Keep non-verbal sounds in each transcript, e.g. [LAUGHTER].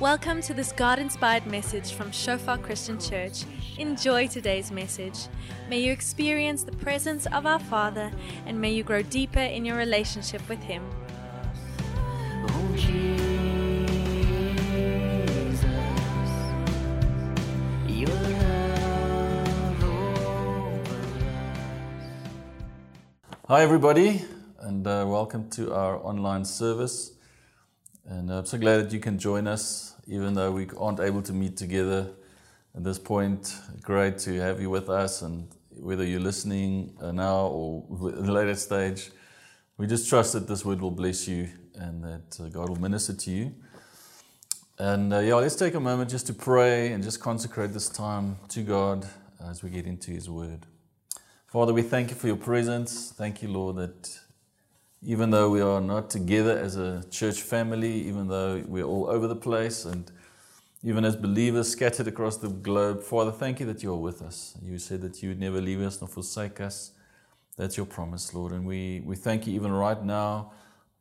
Welcome to this God inspired message from Shofar Christian Church. Enjoy today's message. May you experience the presence of our Father and may you grow deeper in your relationship with Him. Oh, Jesus, your love over Hi, everybody, and uh, welcome to our online service. And I'm so glad that you can join us, even though we aren't able to meet together at this point. Great to have you with us, and whether you're listening uh, now or [LAUGHS] later stage, we just trust that this word will bless you and that uh, God will minister to you. And uh, yeah, let's take a moment just to pray and just consecrate this time to God as we get into His Word. Father, we thank you for your presence. Thank you, Lord, that even though we are not together as a church family, even though we're all over the place, and even as believers scattered across the globe, Father, thank you that you are with us. You said that you would never leave us nor forsake us. That's your promise, Lord. And we, we thank you even right now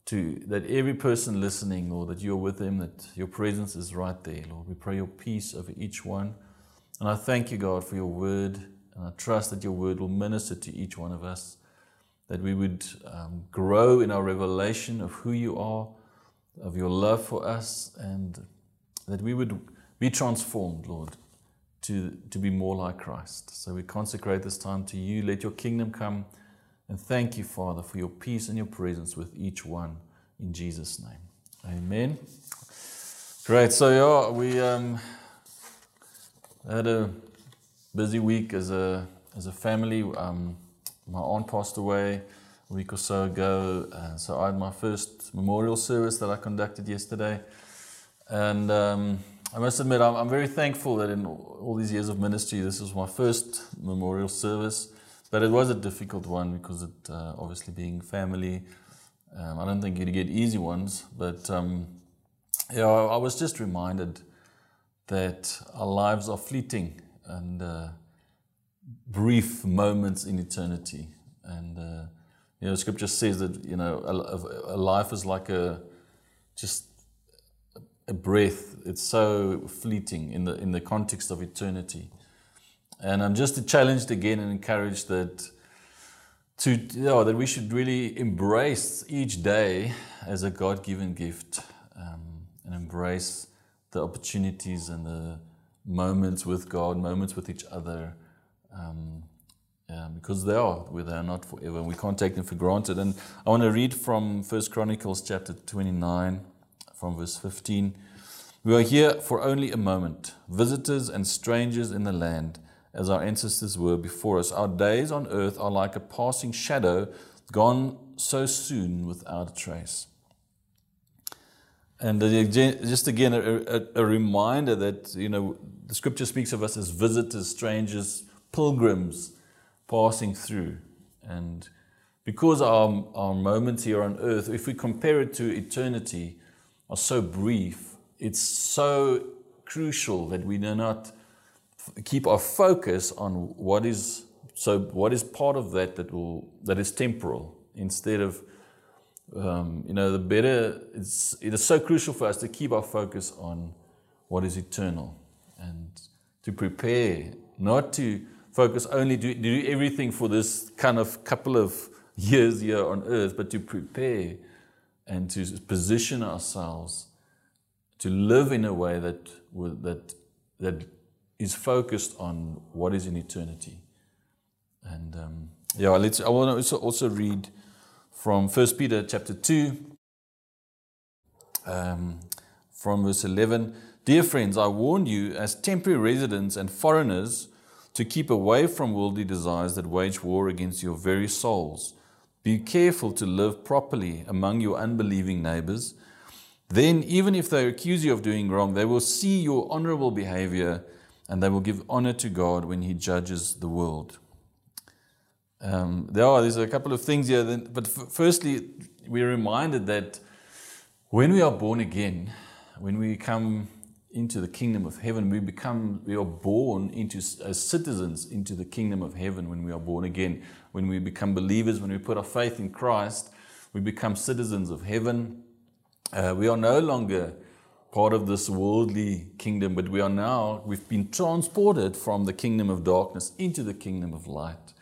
to that every person listening, Lord, that you're with them, that your presence is right there, Lord. We pray your peace over each one. And I thank you, God, for your word. And I trust that your word will minister to each one of us, that we would um, grow in our revelation of who you are, of your love for us, and that we would be transformed, Lord, to, to be more like Christ. So we consecrate this time to you. Let your kingdom come. And thank you, Father, for your peace and your presence with each one in Jesus' name. Amen. Great. So, yeah, we um, had a busy week as a, as a family. Um, my aunt passed away a week or so ago. So, I had my first memorial service that I conducted yesterday. And um, I must admit, I'm, I'm very thankful that in all these years of ministry, this was my first memorial service. But it was a difficult one because it uh, obviously being family. Um, I don't think you'd get easy ones, but um, yeah, I, I was just reminded that our lives are fleeting and uh, brief moments in eternity. And uh, you know, Scripture says that you know a, a life is like a just a breath. It's so fleeting in the in the context of eternity. And I'm just challenged again and encouraged that to you know, that we should really embrace each day as a God-given gift um, and embrace the opportunities and the moments with God, moments with each other, um, um, because they are where they are not forever, we can't take them for granted. And I want to read from First Chronicles chapter 29, from verse 15. We are here for only a moment, visitors and strangers in the land as our ancestors were before us. Our days on earth are like a passing shadow, gone so soon without a trace. And just again, a, a, a, reminder that, you know, the scripture speaks of us as visitors, strangers, pilgrims passing through. And because our, our moments here on earth, if we compare it to eternity, are so brief, it's so crucial that we do not keep our focus on what is so what is part of that that will that is temporal instead of um, you know the better it's it is so crucial for us to keep our focus on what is eternal and to prepare not to focus only to do everything for this kind of couple of years here on earth but to prepare and to position ourselves to live in a way that that that is focused on what is in eternity. And um, yeah, let's, I want to also, also read from 1 Peter chapter 2, um, from verse 11. Dear friends, I warn you, as temporary residents and foreigners, to keep away from worldly desires that wage war against your very souls. Be careful to live properly among your unbelieving neighbors. Then, even if they accuse you of doing wrong, they will see your honorable behavior and they will give honor to God when He judges the world. Um, there are there's a couple of things here, but f- firstly, we're reminded that when we are born again, when we come into the kingdom of heaven, we become we are born into as citizens into the kingdom of heaven. When we are born again, when we become believers, when we put our faith in Christ, we become citizens of heaven. Uh, we are no longer part of this worldly kingdom, but we are now, we've been transported from the kingdom of darkness into the kingdom of light.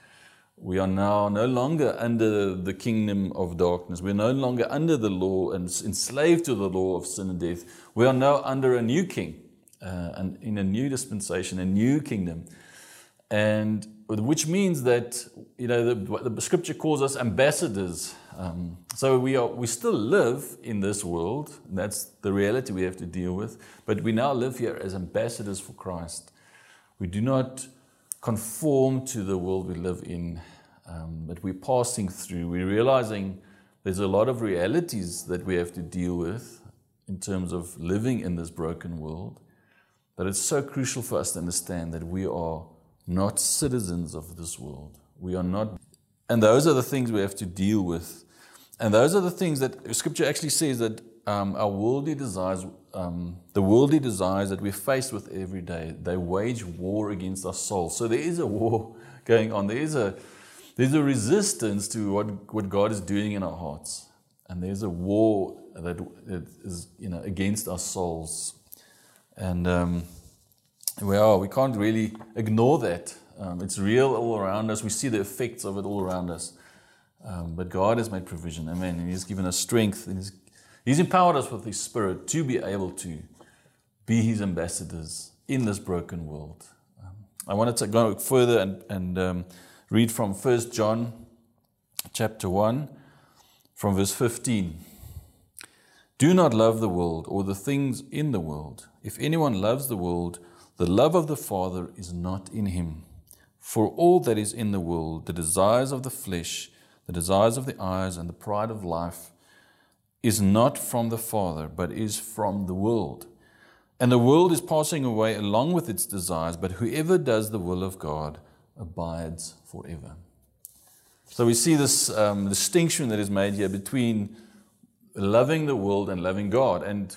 We are now no longer under the kingdom of darkness. We're no longer under the law and enslaved to the law of sin and death. We are now under a new king, uh, and in a new dispensation, a new kingdom. And which means that, you know, the, the scripture calls us ambassadors. Um, so we, are, we still live in this world. That's the reality we have to deal with. But we now live here as ambassadors for Christ. We do not conform to the world we live in, um, but we're passing through. We're realizing there's a lot of realities that we have to deal with in terms of living in this broken world. But it's so crucial for us to understand that we are not citizens of this world. We are not. And those are the things we have to deal with. And those are the things that Scripture actually says that um, our worldly desires, um, the worldly desires that we face with every day, they wage war against our soul. So there is a war [LAUGHS] going on. There is a there's a resistance to what, what God is doing in our hearts, and there's a war that is you know against our souls, and um, well, we can't really ignore that. Um, it's real all around us. We see the effects of it all around us. Um, but God has made provision. Amen. And He's given us strength. And he's, he's empowered us with His Spirit to be able to be His ambassadors in this broken world. Um, I wanted to go further and, and um, read from 1 John chapter 1, from verse 15. Do not love the world or the things in the world. If anyone loves the world, the love of the Father is not in him. For all that is in the world, the desires of the flesh, the desires of the eyes, and the pride of life, is not from the Father, but is from the world. And the world is passing away along with its desires, but whoever does the will of God abides forever. So we see this um, distinction that is made here between loving the world and loving God. And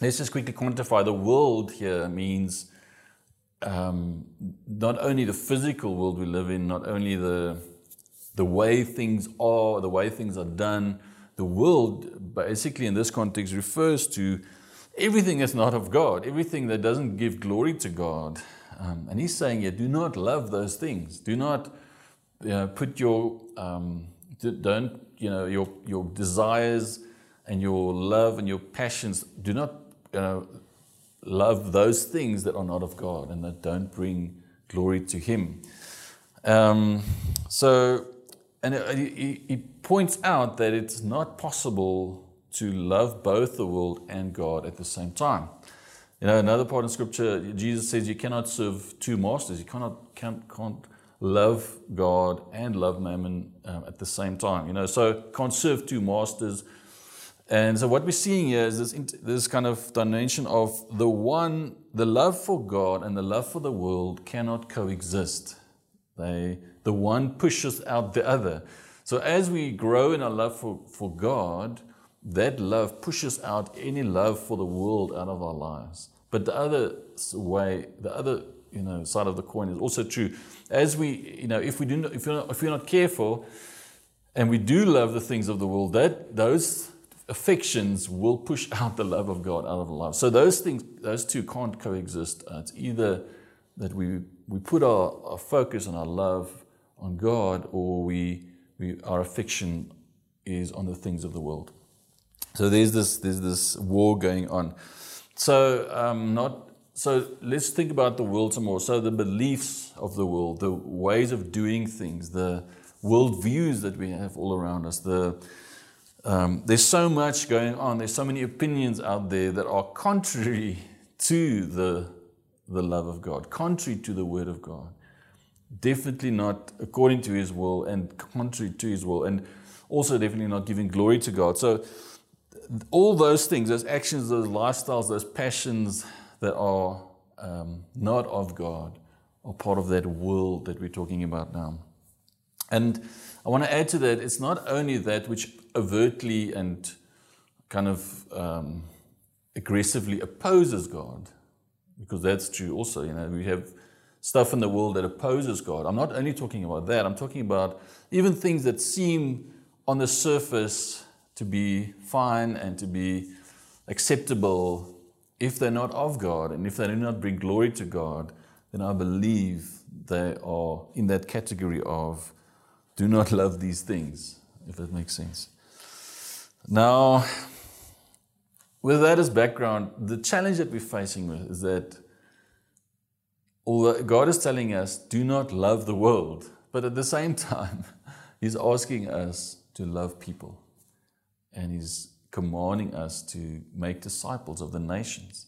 let's just quickly quantify the world here means um, not only the physical world we live in, not only the the way things are, the way things are done. The world, basically, in this context, refers to everything that's not of God, everything that doesn't give glory to God. Um, and he's saying, yeah, do not love those things. Do not you know, put your um, don't you know your your desires and your love and your passions. Do not you know love those things that are not of God and that don't bring glory to Him. Um, so and he, he points out that it's not possible to love both the world and God at the same time. You know, another part in Scripture, Jesus says you cannot serve two masters. You cannot can't, can't love God and love Mammon um, at the same time. You know, so can't serve two masters. And so what we're seeing here is this, this kind of dimension of the one, the love for God and the love for the world cannot coexist. They the one pushes out the other. So as we grow in our love for, for God, that love pushes out any love for the world out of our lives. But the other way, the other you know side of the coin is also true. As we, you know, if we do, not, if, you're not, if we're not careful, and we do love the things of the world, that those affections will push out the love of God out of our lives. So those things, those two can't coexist. Uh, it's either that we we put our, our focus and our love on God or we, we, our affection is on the things of the world. So there's this, there's this war going on. So, um, not, so let's think about the world some more. So the beliefs of the world, the ways of doing things, the worldviews that we have all around us, the, um, there's so much going on. There's so many opinions out there that are contrary [LAUGHS] to the, the love of God, contrary to the Word of God definitely not according to his will and contrary to his will, and also definitely not giving glory to God. So, all those things, those actions, those lifestyles, those passions that are um, not of God, are part of that world that we're talking about now. And I want to add to that, it's not only that which overtly and kind of um, aggressively opposes God, because that's true also. You know, we have stuff in the world that opposes God. I'm not only talking about that, I'm talking about even things that seem on the surface to be fine and to be acceptable, if they're not of God and if they do not bring glory to God, then I believe they are in that category of do not [LAUGHS] love these things, if that makes sense. Now, with that as background, the challenge that we're facing with is that although God is telling us, do not love the world, but at the same [LAUGHS] time, He's asking us to love people. And He's commanding us to make disciples of the nations.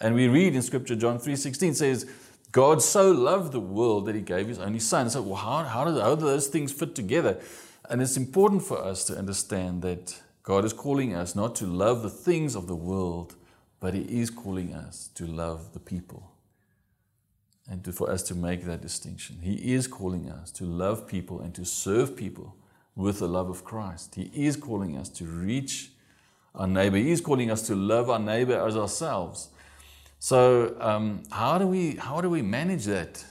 And we read in Scripture, John 3.16 says, God so loved the world that He gave His only Son. So, well, how, how, do, how do those things fit together? And it's important for us to understand that God is calling us not to love the things of the world, but He is calling us to love the people and to, for us to make that distinction. He is calling us to love people and to serve people with the love of Christ. He is calling us to reach our neighbor. He is calling us to love our neighbor as ourselves. So, um, how, do we, how do we manage that?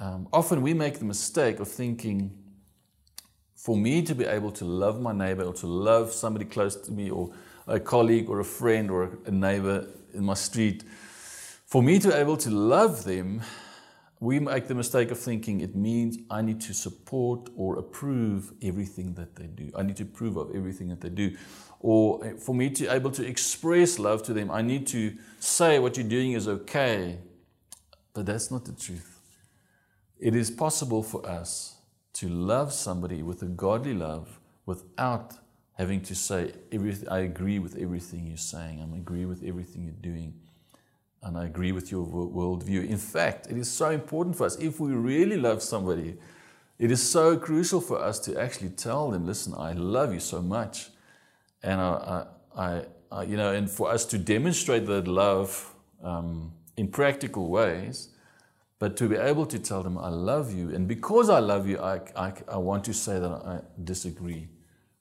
Um, often we make the mistake of thinking, for me to be able to love my neighbor or to love somebody close to me or a colleague or a friend or a neighbor in my street, for me to be able to love them, we make the mistake of thinking it means I need to support or approve everything that they do. I need to approve of everything that they do. Or eh, for me to be able to express love to them, I need to say what you're doing is okay. But that's not the truth. It is possible for us to love somebody with a godly love without having to say, I agree with everything you're saying, I agree with everything you're doing and I agree with your worldview. In fact, it is so important for us. If we really love somebody, it is so crucial for us to actually tell them, listen, I love you so much. And I, I, I you know, and for us to demonstrate that love um, in practical ways, but to be able to tell them, I love you. And because I love you, I, I, I want to say that I disagree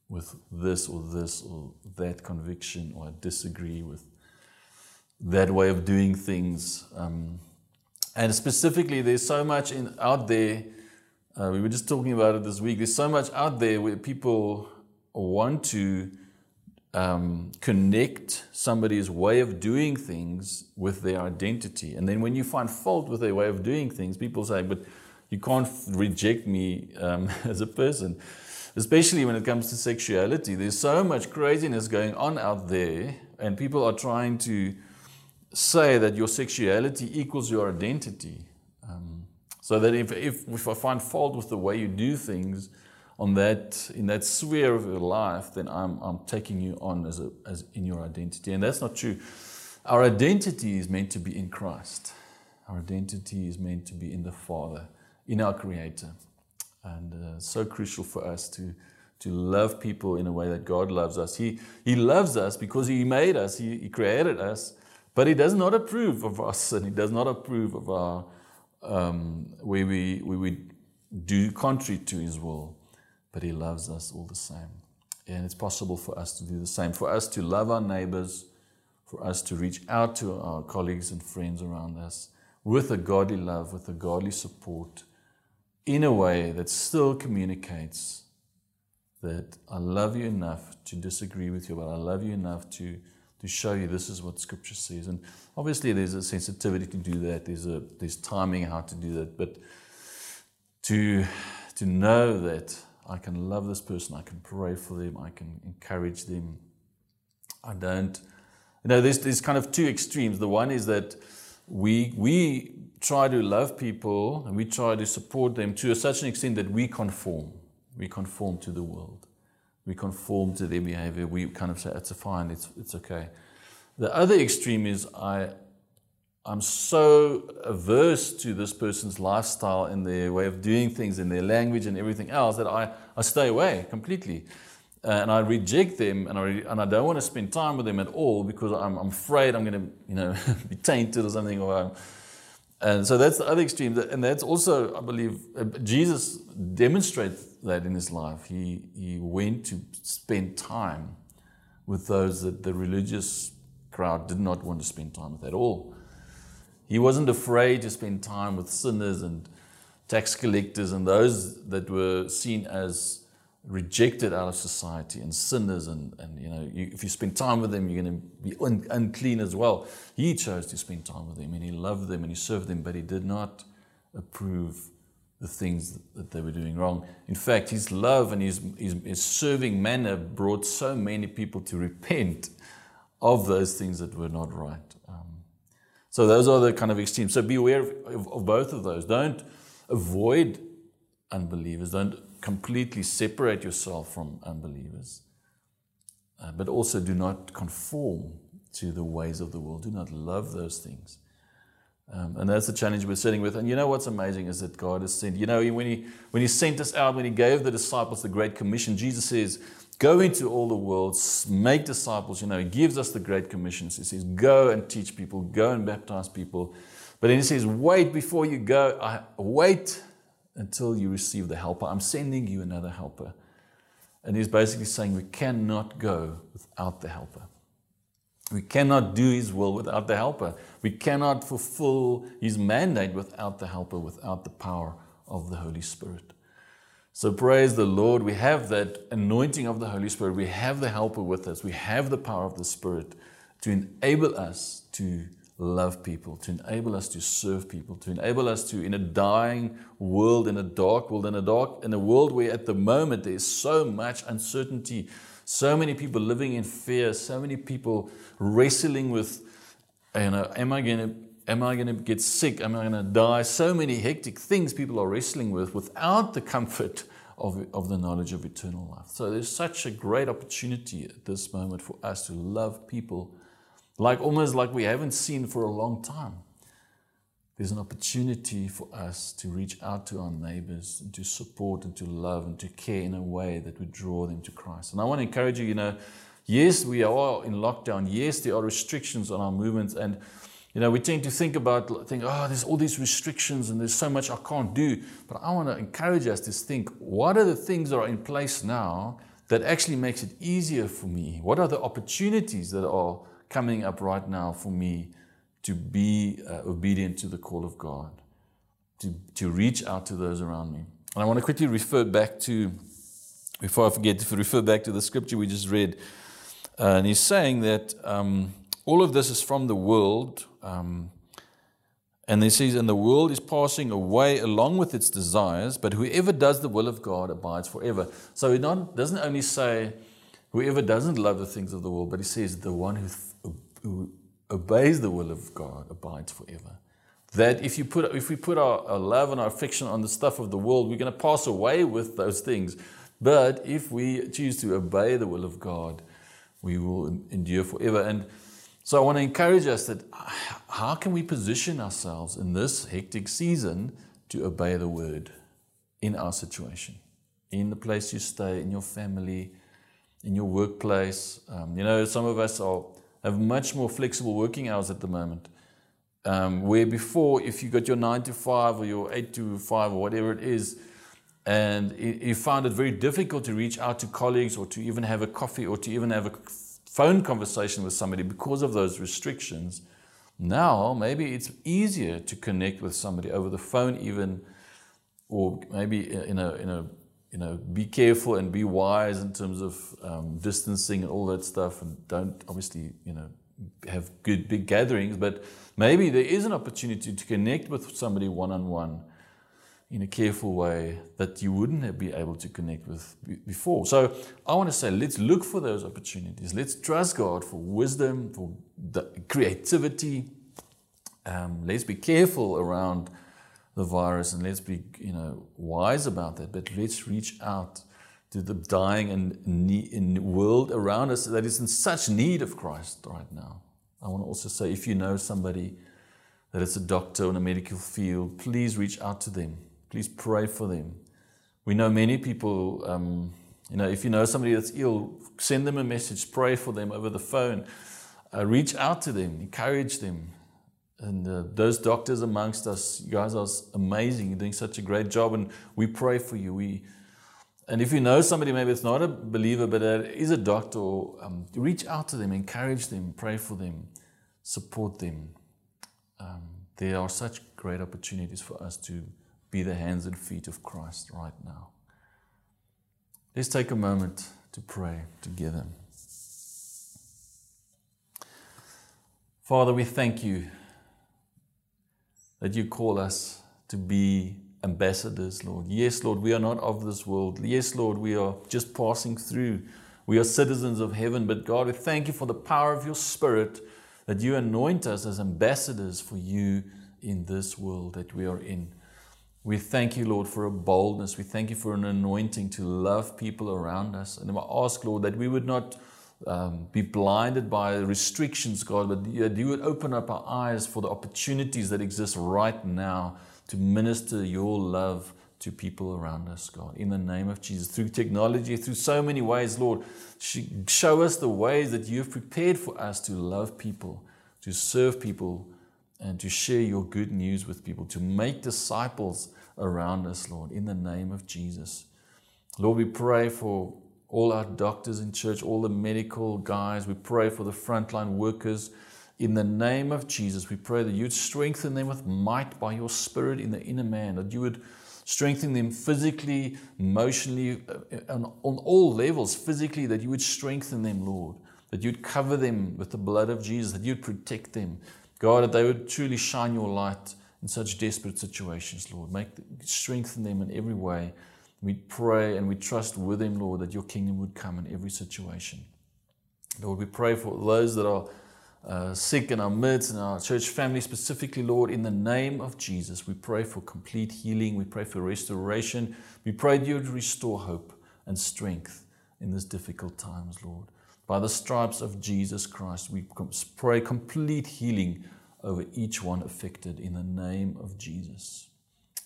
with this or this or that conviction, or I disagree with that way of doing things. Um, and specifically, there's so much in, out there. Uh, we were just talking about it this week. There's so much out there where people want to um, connect somebody's way of doing things with their identity. And then when you find fault with their way of doing things, people say, but you can't reject me um, [LAUGHS] as a person. Especially when it comes to sexuality. There's so much craziness going on out there, and people are trying to say that your sexuality equals your identity. Um, so that if, if, if I find fault with the way you do things on that, in that sphere of your life, then I'm, I'm taking you on as, a, as in your identity. And that's not true. Our identity is meant to be in Christ. Our identity is meant to be in the Father, in our Creator. And uh, so crucial for us to, to love people in a way that God loves us. He, he loves us because He made us, He, he created us, but he does not approve of us and he does not approve of our um, where, we, where we do contrary to his will. But he loves us all the same. And it's possible for us to do the same, for us to love our neighbors, for us to reach out to our colleagues and friends around us with a godly love, with a godly support, in a way that still communicates that I love you enough to disagree with you, but I love you enough to to show you this is what Scripture says. And obviously, there's a sensitivity to do that. There's a there's timing how to do that. But to to know that I can love this person, I can pray for them, I can encourage them. I don't. You know, there's there's kind of two extremes. The one is that we we try to love people and we try to support them to such an extent that we conform. We conform to the world we conform to their behavior. We kind of say, it's fine, it's, it's okay. The other extreme is I, I'm so averse to this person's lifestyle and their way of doing things and their language and everything else that I, I stay away completely. Uh, and I reject them and I, and I don't want to spend time with them at all because I'm, I'm afraid I'm going to you know, [LAUGHS] be tainted or something. Or I'm, and so that's the other extreme. And that's also, I believe, uh, Jesus demonstrates that in his life. He, he went to spend time with those that the religious crowd did not want to spend time with at all. He wasn't afraid to spend time with sinners and tax collectors and those that were seen as rejected out of society and sinners and, and you know you, if you spend time with them you're going to be un, unclean as well. He chose to spend time with them and he loved them and he served them but he did not approve the things that they were doing wrong. In fact his love and his, his, his serving manner brought so many people to repent of those things that were not right. Um, so those are the kind of extremes. So be aware of, of, of both of those. Don't avoid unbelievers. Don't completely separate yourself from unbelievers, uh, but also do not conform to the ways of the world. Do not love those things. Um, and that's the challenge we're sitting with. And you know what's amazing is that God has sent, you know, when he, when he sent us out, when He gave the disciples the Great Commission, Jesus says, Go into all the world, make disciples. You know, He gives us the Great Commission. He says, Go and teach people, go and baptize people. But then He says, Wait before you go. I, wait until you receive the helper. I'm sending you another helper. And he's basically saying we cannot go without the helper. We cannot do his will without the helper. We cannot fulfill his mandate without the helper, without the power of the Holy Spirit. So praise the Lord. We have that anointing of the Holy Spirit. We have the helper with us. We have the power of the Spirit to enable us to love people, to enable us to serve people, to enable us to, in a dying world, in a dark world, in a dark, in a world where at the moment there is so much uncertainty, so many people living in fear, so many people wrestling with, you know, am I going to am I going to get sick? Am I going to die? So many hectic things people are wrestling with without the comfort of, of the knowledge of eternal life. So there's such a great opportunity at this moment for us to love people like almost like we haven't seen for a long time. There's an opportunity for us to reach out to our neighbors and to support and to love and to care in a way that would draw them to Christ. And I want to encourage you, you know, yes, we are in lockdown. Yes, there are restrictions on our movements. And, you know, we tend to think about, think, oh, there's all these restrictions and there's so much I can't do. But I want to encourage us to think, what are the things that are in place now that actually makes it easier for me? What are the opportunities that are coming up right now for me to be uh, obedient to the call of God, to, to reach out to those around me. And I want to quickly refer back to, before I forget, to refer back to the scripture we just read. Uh, and he's saying that um, all of this is from the world. Um, and he says, and the world is passing away along with its desires, but whoever does the will of God abides forever. So he doesn't only say whoever doesn't love the things of the world, but he says the one who who obeys the will of God abides forever. That if, you put, if we put our, our love and our affection on the stuff of the world, we're going to pass away with those things. But if we choose to obey the will of God, we will endure forever. And so I want to encourage us that how can we position ourselves in this hectic season to obey the word in our situation, in the place you stay, in your family, in your workplace? Um, you know, some of us are have much more flexible working hours at the moment. Um, where before, if you got your nine to five or your eight to five or whatever it is, and you found it very difficult to reach out to colleagues or to even have a coffee or to even have a phone conversation with somebody because of those restrictions, now maybe it's easier to connect with somebody over the phone, even, or maybe in a, in a you know, be careful and be wise in terms of um, distancing and all that stuff, and don't obviously, you know, have good big gatherings. But maybe there is an opportunity to connect with somebody one on one in a careful way that you wouldn't be able to connect with before. So I want to say, let's look for those opportunities. Let's trust God for wisdom, for creativity. Um, let's be careful around the virus, and let's be you know wise about that. But let's reach out to the dying and in world around us that is in such need of Christ right now. I want to also say, if you know somebody that is a doctor in a medical field, please reach out to them. Please pray for them. We know many people. Um, you know, if you know somebody that's ill, send them a message, pray for them over the phone, uh, reach out to them, encourage them, and uh, those doctors amongst us, you guys are amazing. You're doing such a great job, and we pray for you. We, and if you know somebody, maybe it's not a believer, but is a doctor, um, reach out to them, encourage them, pray for them, support them. Um, there are such great opportunities for us to be the hands and feet of Christ right now. Let's take a moment to pray together. Father, we thank you that you call us to be ambassadors, Lord. Yes, Lord, we are not of this world. Yes, Lord, we are just passing through. We are citizens of heaven. But God, we thank you for the power of your Spirit that you anoint us as ambassadors for you in this world that we are in. We thank you, Lord, for a boldness. We thank you for an anointing to love people around us. And I ask, Lord, that we would not um, be blinded by restrictions, God, but you would open up our eyes for the opportunities that exist right now to minister your love to people around us, God. In the name of Jesus, through technology, through so many ways, Lord, show us the ways that you have prepared for us to love people, to serve people, and to share your good news with people, to make disciples around us, Lord, in the name of Jesus. Lord, we pray for all our doctors in church, all the medical guys. We pray for the frontline workers. In the name of Jesus, we pray that you'd strengthen them with might by your Spirit in the inner man, that you would strengthen them physically, emotionally, uh, on, on all levels, physically, that you would strengthen them, Lord, that you'd cover them with the blood of Jesus, that you'd protect them. God, that they would truly shine your light in such desperate situations, Lord. Make strengthen them in every way we pray and we trust with Him, Lord, that your kingdom would come in every situation. Lord, we pray for those that are uh, sick in our midst and our church family specifically, Lord, in the name of Jesus. We pray for complete healing. We pray for restoration. We pray that you would restore hope and strength in these difficult times, Lord. By the stripes of Jesus Christ, we pray complete healing over each one affected in the name of Jesus.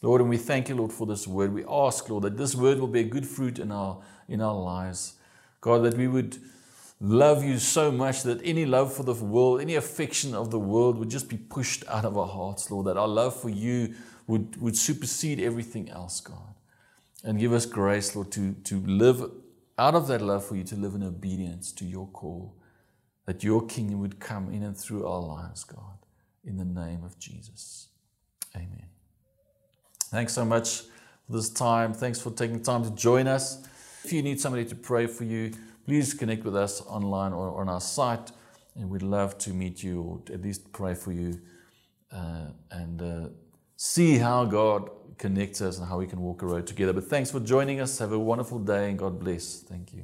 Lord, and we thank you, Lord, for this word. We ask, Lord, that this word will bear good fruit in our, in our lives. God, that we would love you so much that any love for the world, any affection of the world would just be pushed out of our hearts, Lord, that our love for you would, would supersede everything else, God. And give us grace, Lord, to, to live out of that love for you, to live in obedience to your call, that your kingdom would come in and through our lives, God, in the name of Jesus. Amen. Thanks so much for this time. Thanks for taking time to join us. If you need somebody to pray for you, please connect with us online or on our site, and we'd love to meet you or at least pray for you uh, and uh, see how God connects us and how we can walk a road together. But thanks for joining us. Have a wonderful day and God bless. Thank you.